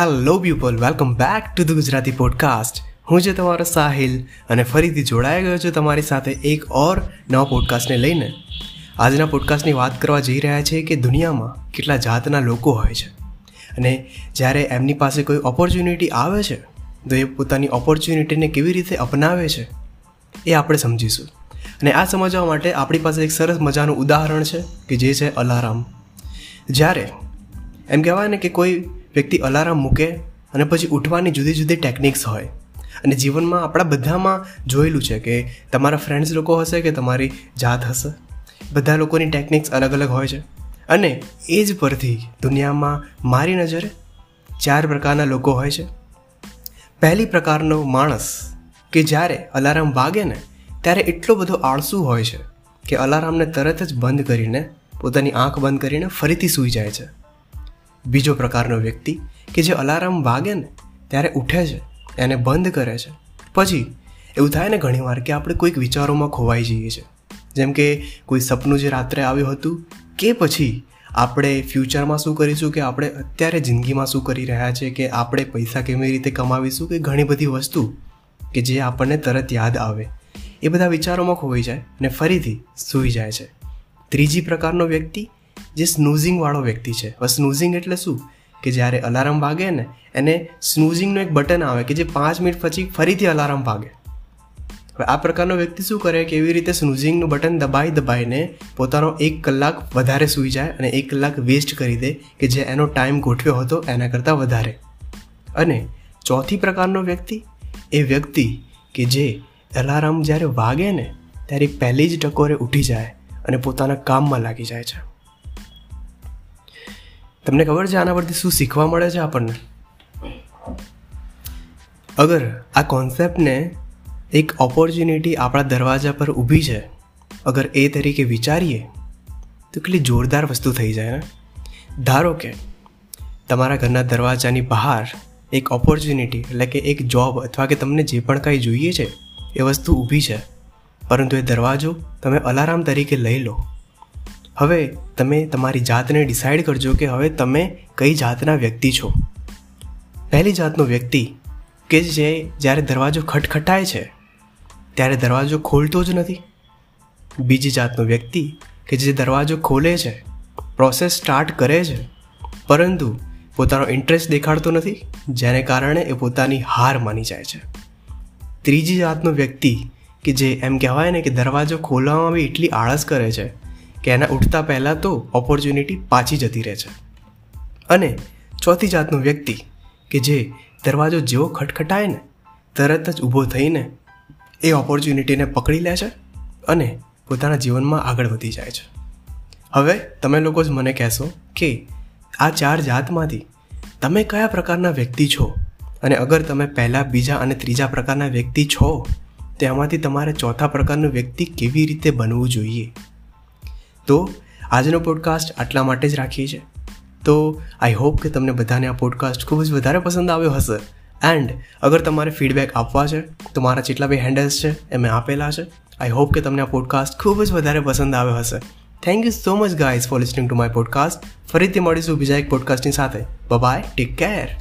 Hello people welcome back to the Gujarati podcast હું છે તમારો સાહિલ અને ફરીથી જોડાઈ ગયો છું તમારી સાથે એક ઓર નવા પોડકાસ્ટને લઈને. આજના પોડકાસ્ટની વાત કરવા જઈ રહ્યા છે કે દુનિયામાં કેટલા જાતના લોકો હોય છે. અને જ્યારે એમની પાસે કોઈ ઓપોર્ચ્યુનિટી આવે છે, તો એ પોતાની ઓપોર્ચ્યુનિટીને કેવી રીતે અપનાવે છે, એ આપણે સમજીશું. અને આ સમજવા માટે આપણી પાસે એક સરસ મજાનું ઉદાહરણ છે, કે જે છે અલારામ. જ્યારે એમ કહેવાય ને કે કોઈ વ્યક્તિ અલાર્મ મૂકે અને પછી ઉઠવાની જુદી જુદી ટેકનિક્સ હોય. અને જીવનમાં આપણા બધામાં જોયેલું છે કે તમારા ફ્રેન્ડ્સ લોકો હશે કે તમારી જાત હશે. બધા લોકોની ટેકનિક્સ અલગ અલગ હોય છે. અને એ જ પરથી દુનિયામાં મારી નજરે ચાર પ્રકારના લોકો હોય છે. પહેલી પ્રકારનો માણસ કે જ્યારે અલાર્મ વાગે ને, ત્યારે એટલો બધો આળસુ હોય છે કે અલાર્મને તરત જ બંધ કરીને, પોતાની આંખ બંધ કરીને ફરીથી સૂઈ જાય છે. બીજો પ્રકારનો વ્યક્તિ કે જે અલાર્મ વાગે ને ત્યારે ઉઠે છે, એને બંધ કરે છે. પછી એવું થાય ને ઘણીવાર કે આપણે કોઈક વિચારોમાં ખોવાઈ જઈએ છીએ. જેમ કે કોઈ સપનું જે રાત્રે આવ્યું હતું કે પછી આપણે ફ્યુચરમાં શું કરીશું કે આપણે અત્યારે જિંદગીમાં શું કરી રહ્યા છે કે આપણે પૈસા કેવી રીતે કમાવીશું કે ઘણી બધી વસ્તુ કે જે આપણને તરત યાદ આવે. એ બધા વિચારોમાં ખોવાઈ જાય અને ફરીથી સૂઈ જાય છે. ત્રીજી પ્રકારનો વ્યક્તિ જે સ્નૂઝિંગવાળો વ્યક્તિ છે. હવે સ્નૂઝિંગ એટલે શું? કે જ્યારે અલાર્મ વાગે ને, એને સ્નૂઝિંગનું એક બટન આવે કે જે પાંચ મિનિટ પછી ફરીથી અલાર્મ વાગે. હવે આ પ્રકારનો વ્યક્તિ શું કરે કે એવી રીતે સ્નૂઝિંગનું બટન દબાઈ દબાઈને પોતાનો એક કલાક વધારે સૂઈ જાય અને એક કલાક વેસ્ટ કરી દે કે જે એનો ટાઈમ ગોઠવ્યો હતો એના કરતાં વધારે. અને ચોથી પ્રકારનો વ્યક્તિ, એ વ્યક્તિ કે જે અલાર્મ જ્યારે વાગે ને, ત્યારે પહેલી જ ટકોરે ઉઠી જાય અને પોતાના કામમાં લાગી જાય છે. તમને ખબર છે આના પરથી શું શીખવા મળે છે આપણને? અગર આ કોન્સેપ્ટને એક ઓપોર્ચ્યુનિટી આપણા દરવાજા પર ઊભી છે, અગર એ તરીકે વિચારીએ, તો કેટલી જોરદાર વસ્તુ થઈ જાય ને? ધારો કે તમારા ઘરના દરવાજાની બહાર એક ઓપોર્ચ્યુનિટી એટલે કે એક જોબ અથવા કે તમને જે પણ કાંઈ જોઈએ છે, એ વસ્તુ ઊભી છે. પરંતુ એ દરવાજો તમે અલાર્મ તરીકે લઈ લો. હવે તમે તમારી જાતને ડિસાઈડ કરજો કે હવે તમે કઈ જાતના વ્યક્તિ છો. પહેલી જાતનો વ્યક્તિ કે જે જ્યારે દરવાજો ખટખટાય છે, ત્યારે દરવાજો ખોલતો જ નથી. બીજી જાતનો વ્યક્તિ કે જે દરવાજો ખોલે છે પ્રોસેસ સ્ટાર્ટ કરે છે, પરંતુ પોતાનો ઇન્ટરેસ્ટ દેખાડતો નથી, જેને કારણે એ પોતાની હાર માની જાય છે. ત્રીજી જાતનો વ્યક્તિ કે જે એમ કહેવાય ને કે દરવાજો ખોલવામાં બી એટલી આળસ કરે છે કે એના ઉઠતા પહેલાં તો ઓપોર્ચ્યુનિટી પાછી જતી રહે છે. અને ચોથી જાતનો વ્યક્તિ કે જે દરવાજો જેવો ખટખટાય ને, તરત જ ઊભો થઈને એ ઓપોર્ચ્યુનિટીને પકડી લે છે અને પોતાના જીવનમાં આગળ વધી જાય છે. હવે તમે લોકો જ મને કહેશો કે આ ચાર જાતમાંથી તમે કયા પ્રકારના વ્યક્તિ છો? અને અગર તમે પહેલાં, બીજા અને ત્રીજા પ્રકારના વ્યક્તિ છો તેમાંથી તમારે ચોથા પ્રકારનું વ્યક્તિ કેવી રીતે બનવું જોઈએ? તો આજનો પોડકાસ્ટ આટલા માટે જ રાખીએ છીએ. તો આઈ હોપ કે તમને બધાને આ પોડકાસ્ટ ખૂબ જ વધારે પસંદ આવ્યો હશે. એન્ડ અગર તમારે ફીડબેક આપવા છે, તો મારા જેટલા બી હેન્ડલ્સ છે એ મેં આપેલા છે. આઈ હોપ કે તમને આ પોડકાસ્ટ ખૂબ જ વધારે પસંદ આવ્યો હશે. Thank you so much guys for listening to my podcast ફરીથી મળીશું બીજા એક પોડકાસ્ટની સાથે. Bye take care